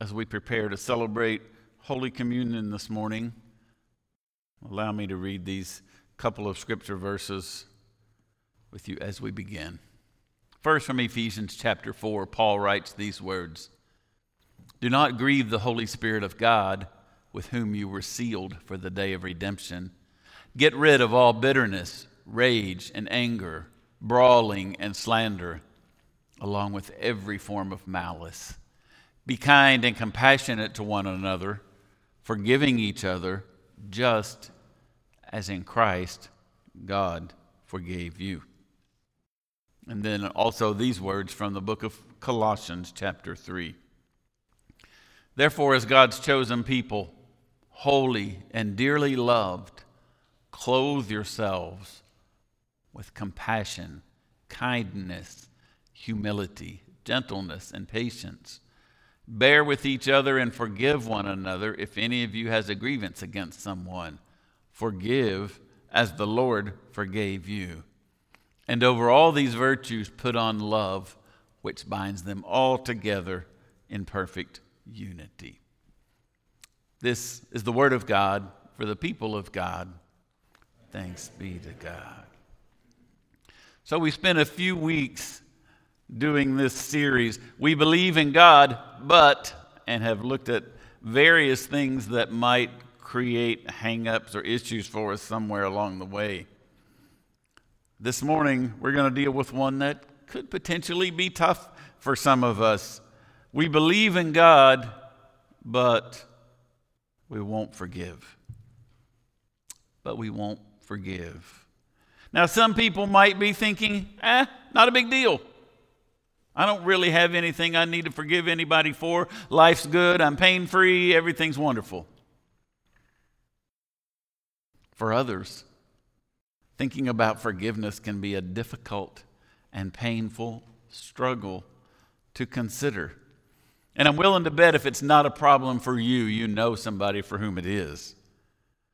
as we prepare to celebrate Holy Communion this morning, allow me to read these couple of scripture verses with you as we begin. First, from Ephesians chapter 4, Paul writes these words Do not grieve the Holy Spirit of God, with whom you were sealed for the day of redemption. Get rid of all bitterness, rage, and anger, brawling, and slander, along with every form of malice. Be kind and compassionate to one another, forgiving each other, just as in Christ God forgave you. And then also these words from the book of Colossians, chapter 3. Therefore, as God's chosen people, holy and dearly loved, clothe yourselves with compassion, kindness, humility, gentleness, and patience. Bear with each other and forgive one another if any of you has a grievance against someone. Forgive as the Lord forgave you. And over all these virtues, put on love, which binds them all together in perfect unity. This is the word of God for the people of God. Thanks be to God. So, we spent a few weeks doing this series. We believe in God, but, and have looked at various things that might create hangups or issues for us somewhere along the way. This morning, we're going to deal with one that could potentially be tough for some of us. We believe in God, but we won't forgive. But we won't forgive. Now, some people might be thinking, eh, not a big deal. I don't really have anything I need to forgive anybody for. Life's good. I'm pain free. Everything's wonderful. For others, Thinking about forgiveness can be a difficult and painful struggle to consider. And I'm willing to bet if it's not a problem for you, you know somebody for whom it is.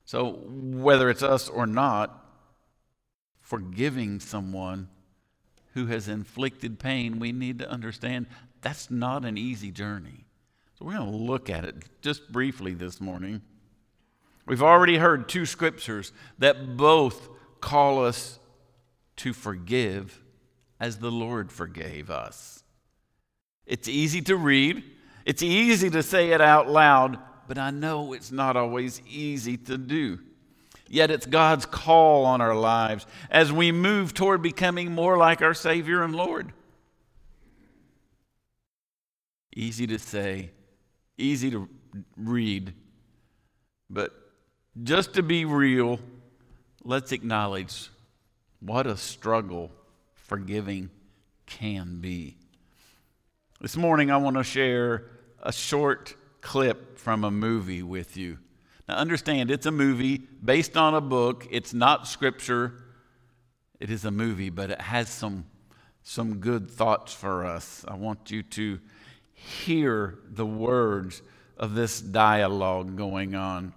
So, whether it's us or not, forgiving someone who has inflicted pain, we need to understand that's not an easy journey. So, we're going to look at it just briefly this morning. We've already heard two scriptures that both call us to forgive as the Lord forgave us. It's easy to read, it's easy to say it out loud, but I know it's not always easy to do. Yet it's God's call on our lives as we move toward becoming more like our Savior and Lord. Easy to say, easy to read, but just to be real, let's acknowledge what a struggle forgiving can be. This morning, I want to share a short clip from a movie with you. Now, understand, it's a movie based on a book, it's not scripture. It is a movie, but it has some, some good thoughts for us. I want you to hear the words of this dialogue going on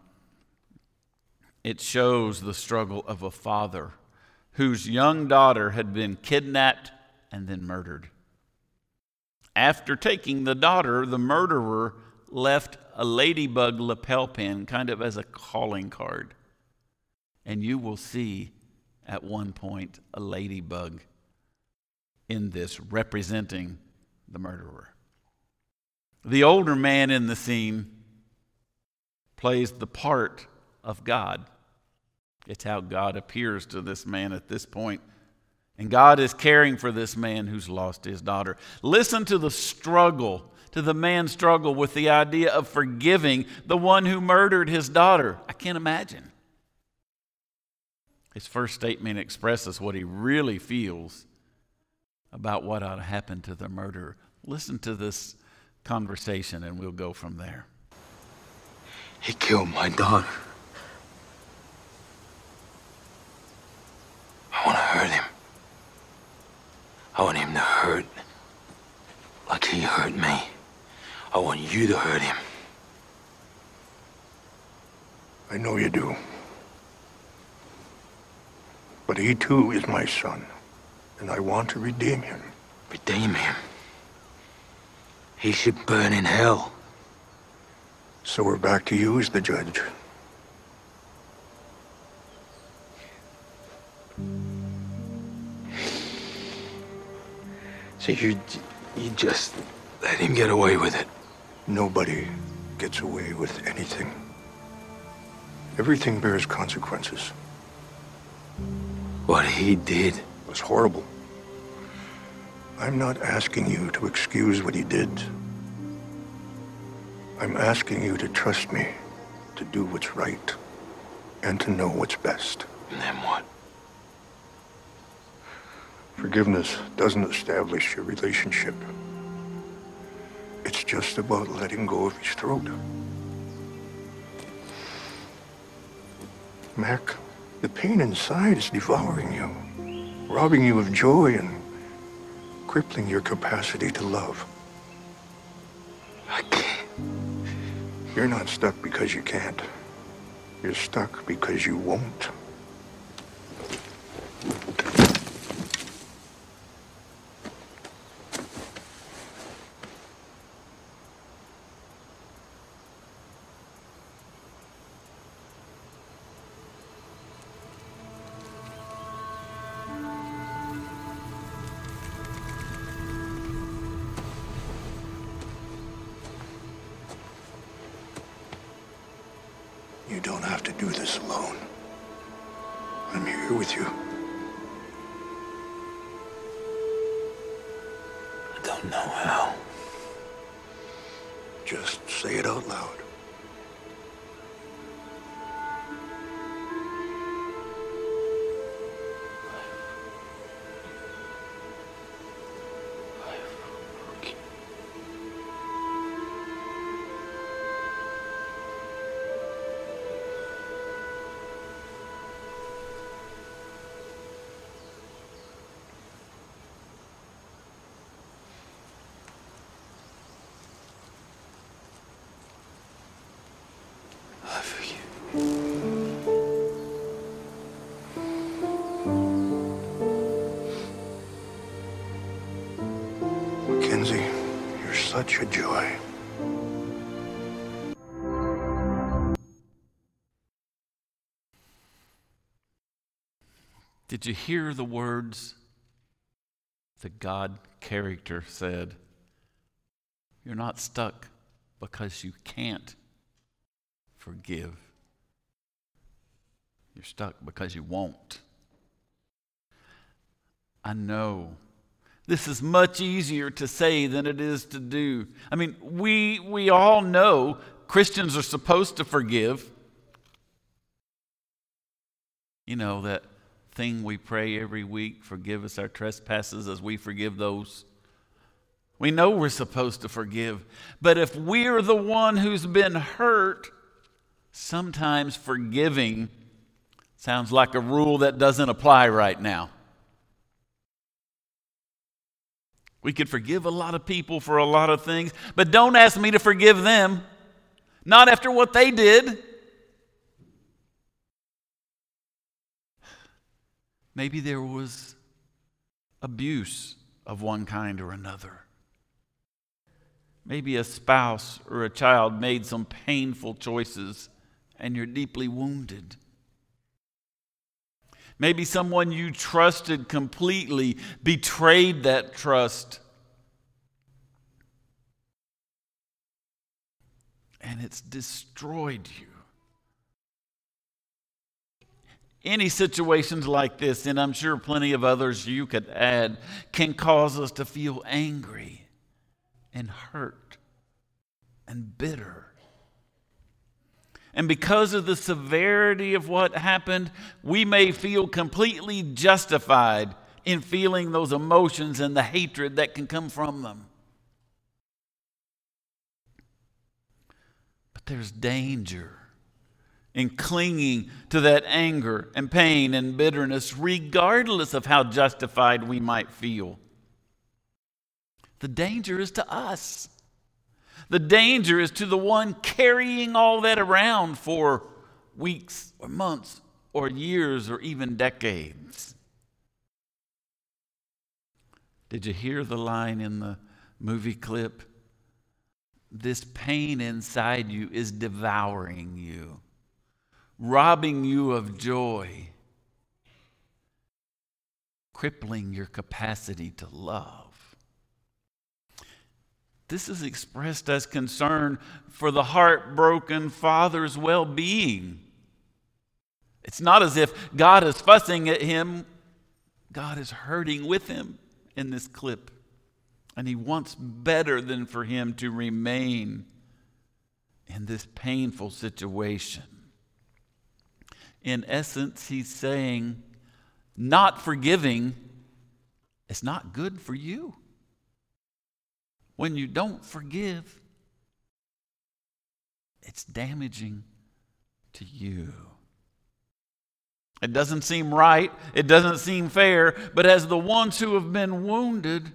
it shows the struggle of a father whose young daughter had been kidnapped and then murdered. After taking the daughter, the murderer left a ladybug lapel pin kind of as a calling card. And you will see at one point a ladybug in this representing the murderer. The older man in the scene plays the part of God. It's how God appears to this man at this point. And God is caring for this man who's lost his daughter. Listen to the struggle, to the man's struggle with the idea of forgiving the one who murdered his daughter. I can't imagine. His first statement expresses what he really feels about what ought to happen to the murderer. Listen to this conversation and we'll go from there. He killed my daughter. I want to hurt him. I want him to hurt like he hurt me. I want you to hurt him. I know you do. But he too is my son, and I want to redeem him. Redeem him? He should burn in hell. So we're back to you as the judge. So you, you just let him get away with it. Nobody gets away with anything. Everything bears consequences. What he did. Was horrible. I'm not asking you to excuse what he did. I'm asking you to trust me, to do what's right, and to know what's best. And then what? Forgiveness doesn't establish your relationship. Just about letting go of his throat. Mack, the pain inside is devouring you, robbing you of joy and crippling your capacity to love. I can't. You're not stuck because you can't. You're stuck because you won't. I'm here with you. I don't know how. Just say it out loud. Such a joy. Did you hear the words the God character said? You're not stuck because you can't forgive. You're stuck because you won't. I know this is much easier to say than it is to do. I mean, we, we all know Christians are supposed to forgive. You know, that thing we pray every week forgive us our trespasses as we forgive those. We know we're supposed to forgive. But if we're the one who's been hurt, sometimes forgiving sounds like a rule that doesn't apply right now. We could forgive a lot of people for a lot of things, but don't ask me to forgive them. Not after what they did. Maybe there was abuse of one kind or another. Maybe a spouse or a child made some painful choices and you're deeply wounded. Maybe someone you trusted completely betrayed that trust. And it's destroyed you. Any situations like this, and I'm sure plenty of others you could add, can cause us to feel angry and hurt and bitter. And because of the severity of what happened, we may feel completely justified in feeling those emotions and the hatred that can come from them. But there's danger in clinging to that anger and pain and bitterness, regardless of how justified we might feel. The danger is to us. The danger is to the one carrying all that around for weeks or months or years or even decades. Did you hear the line in the movie clip? this pain inside you is devouring you, robbing you of joy, crippling your capacity to love. This is expressed as concern for the heartbroken father's well being. It's not as if God is fussing at him, God is hurting with him in this clip. And he wants better than for him to remain in this painful situation. In essence, he's saying, not forgiving is not good for you. When you don't forgive, it's damaging to you. It doesn't seem right, it doesn't seem fair, but as the ones who have been wounded,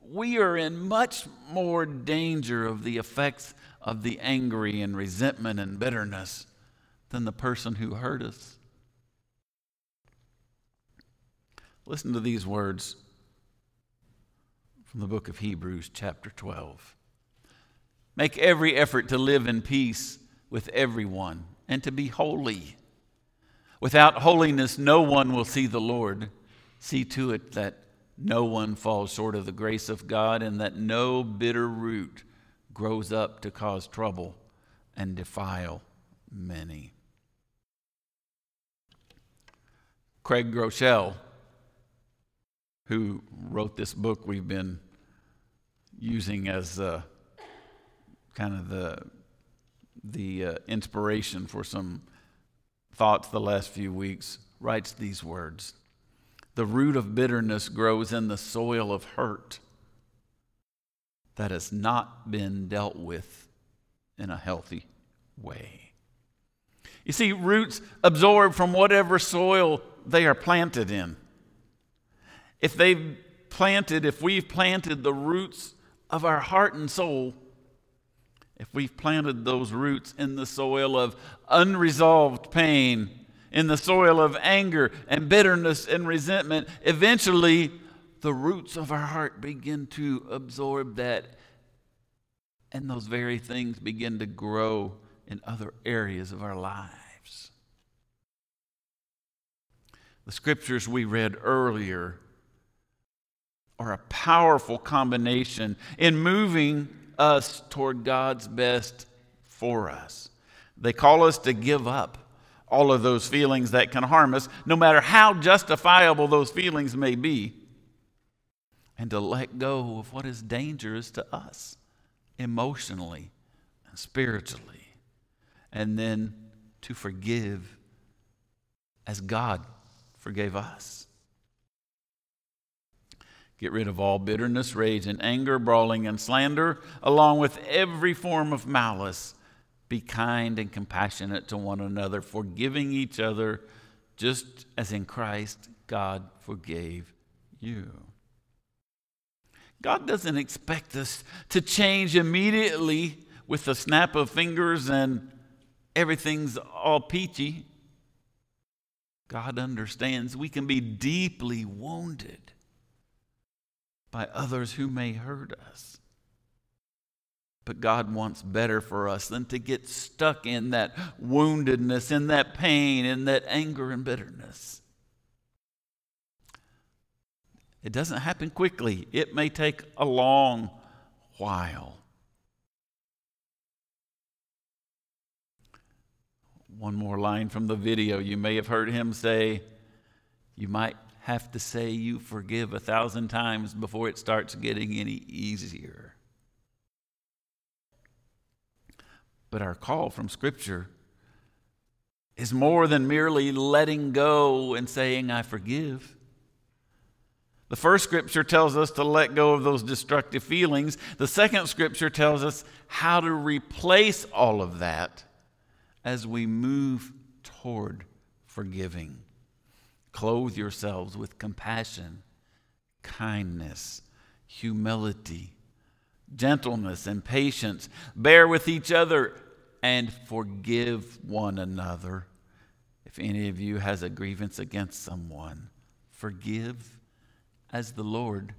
we are in much more danger of the effects of the angry and resentment and bitterness than the person who hurt us. Listen to these words from the book of Hebrews, chapter 12. Make every effort to live in peace with everyone and to be holy. Without holiness, no one will see the Lord. See to it that no one falls short of the grace of God and that no bitter root grows up to cause trouble and defile many. Craig Groeschel, who wrote this book we've been using as uh, kind of the, the uh, inspiration for some thoughts the last few weeks, writes these words The root of bitterness grows in the soil of hurt that has not been dealt with in a healthy way. You see, roots absorb from whatever soil they are planted in. If they've planted, if we've planted the roots of our heart and soul, if we've planted those roots in the soil of unresolved pain, in the soil of anger and bitterness and resentment, eventually the roots of our heart begin to absorb that, and those very things begin to grow in other areas of our lives. The scriptures we read earlier are a powerful combination in moving us toward God's best for us. They call us to give up all of those feelings that can harm us, no matter how justifiable those feelings may be, and to let go of what is dangerous to us emotionally and spiritually, and then to forgive as God forgave us. Get rid of all bitterness, rage, and anger, brawling, and slander, along with every form of malice. Be kind and compassionate to one another, forgiving each other, just as in Christ God forgave you. God doesn't expect us to change immediately with a snap of fingers and everything's all peachy. God understands we can be deeply wounded by others who may hurt us. But God wants better for us than to get stuck in that woundedness, in that pain, in that anger and bitterness. It doesn't happen quickly, it may take a long while. One more line from the video. You may have heard him say, You might have to say you forgive a thousand times before it starts getting any easier. But our call from Scripture is more than merely letting go and saying, I forgive. The first scripture tells us to let go of those destructive feelings. The second scripture tells us how to replace all of that as we move toward forgiving. Clothe yourselves with compassion, kindness, humility, gentleness, and patience. Bear with each other and forgive one another. If any of you has a grievance against someone, forgive as the Lord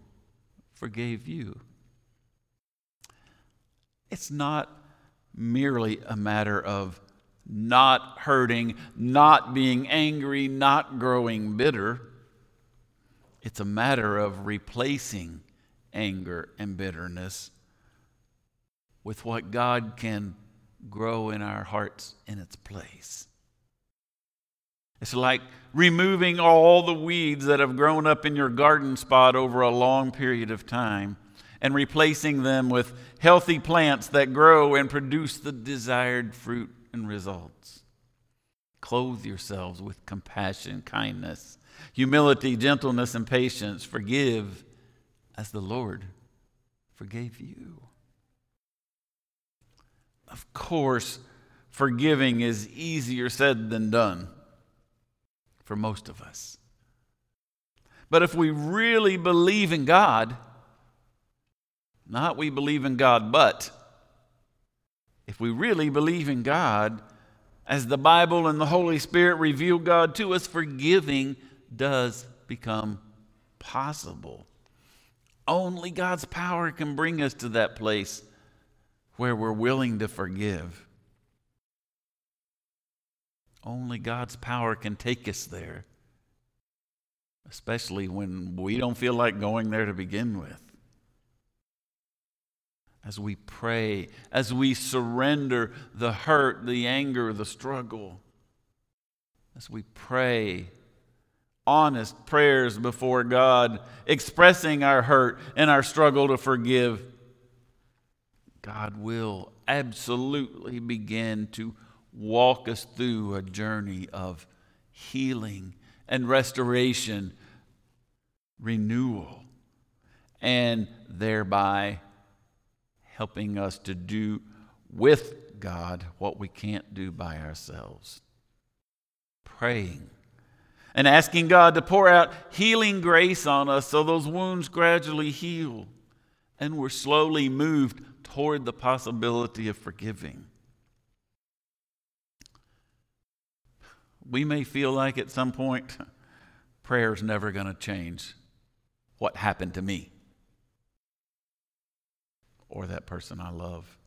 forgave you. It's not merely a matter of not hurting, not being angry, not growing bitter. It's a matter of replacing anger and bitterness with what God can grow in our hearts in its place. It's like removing all the weeds that have grown up in your garden spot over a long period of time and replacing them with healthy plants that grow and produce the desired fruit and results. Clothe yourselves with compassion, kindness, humility, gentleness, and patience. Forgive as the Lord forgave you. Of course, forgiving is easier said than done for most of us. But if we really believe in God, not we believe in God, but if we really believe in God, as the Bible and the Holy Spirit reveal God to us, forgiving does become possible. Only God's power can bring us to that place where we're willing to forgive. Only God's power can take us there, especially when we don't feel like going there to begin with as we pray, as we surrender the hurt, the anger, the struggle, as we pray honest prayers before God, expressing our hurt and our struggle to forgive, God will absolutely begin to walk us through a journey of healing and restoration, renewal, and thereby helping us to do with God what we can't do by ourselves. Praying and asking God to pour out healing grace on us so those wounds gradually heal and we're slowly moved toward the possibility of forgiving. We may feel like at some point prayer is never going to change what happened to me or that person I love.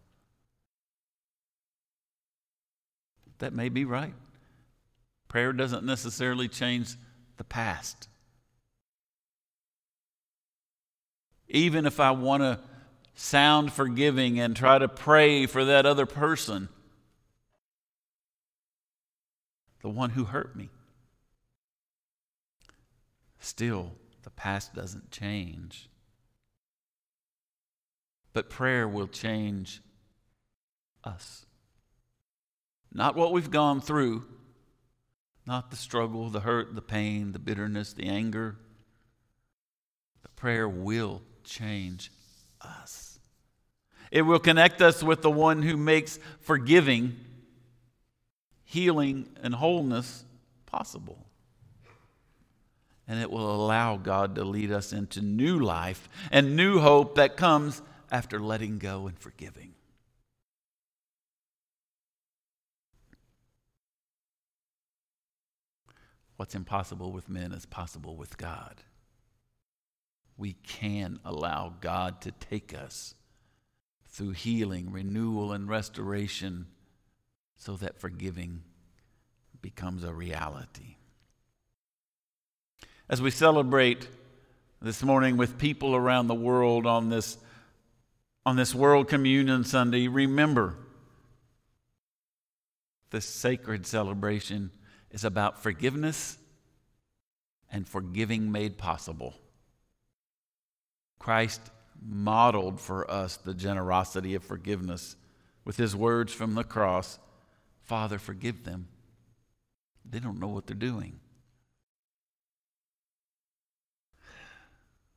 That may be right. Prayer doesn't necessarily change the past. Even if I want to sound forgiving and try to pray for that other person, the one who hurt me, still the past doesn't change. But prayer will change us. Not what we've gone through, not the struggle, the hurt, the pain, the bitterness, the anger. But prayer will change us. It will connect us with the one who makes forgiving, healing, and wholeness possible. And it will allow God to lead us into new life and new hope that comes after letting go and forgiving. What's impossible with men is possible with God. We can allow God to take us through healing, renewal, and restoration so that forgiving becomes a reality. As we celebrate this morning with people around the world on this on this World Communion Sunday, remember this sacred celebration is about forgiveness and forgiving made possible. Christ modeled for us the generosity of forgiveness with his words from the cross Father, forgive them. They don't know what they're doing.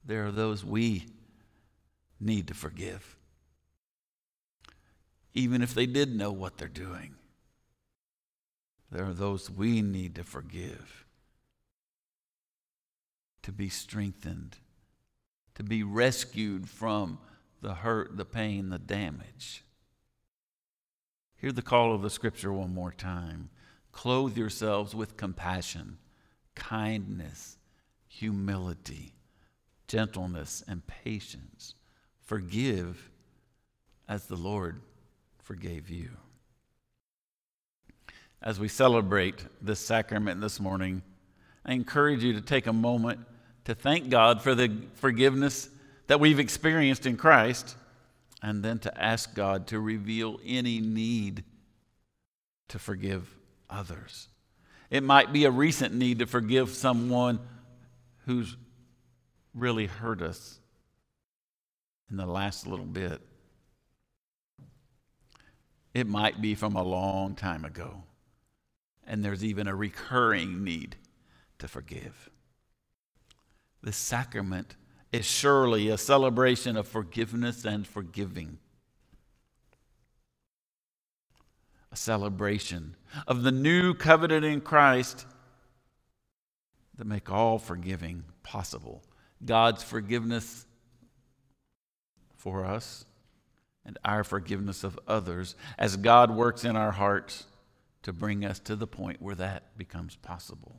There are those we need to forgive, even if they did know what they're doing. There are those we need to forgive, to be strengthened, to be rescued from the hurt, the pain, the damage. Hear the call of the scripture one more time. Clothe yourselves with compassion, kindness, humility, gentleness, and patience Forgive as the Lord forgave you. As we celebrate this sacrament this morning, I encourage you to take a moment to thank God for the forgiveness that we've experienced in Christ, and then to ask God to reveal any need to forgive others. It might be a recent need to forgive someone who's really hurt us in the last little bit. It might be from a long time ago, and there's even a recurring need to forgive. The sacrament is surely a celebration of forgiveness and forgiving. A celebration of the new covenant in Christ that make all forgiving possible. God's forgiveness for us and our forgiveness of others as God works in our hearts to bring us to the point where that becomes possible.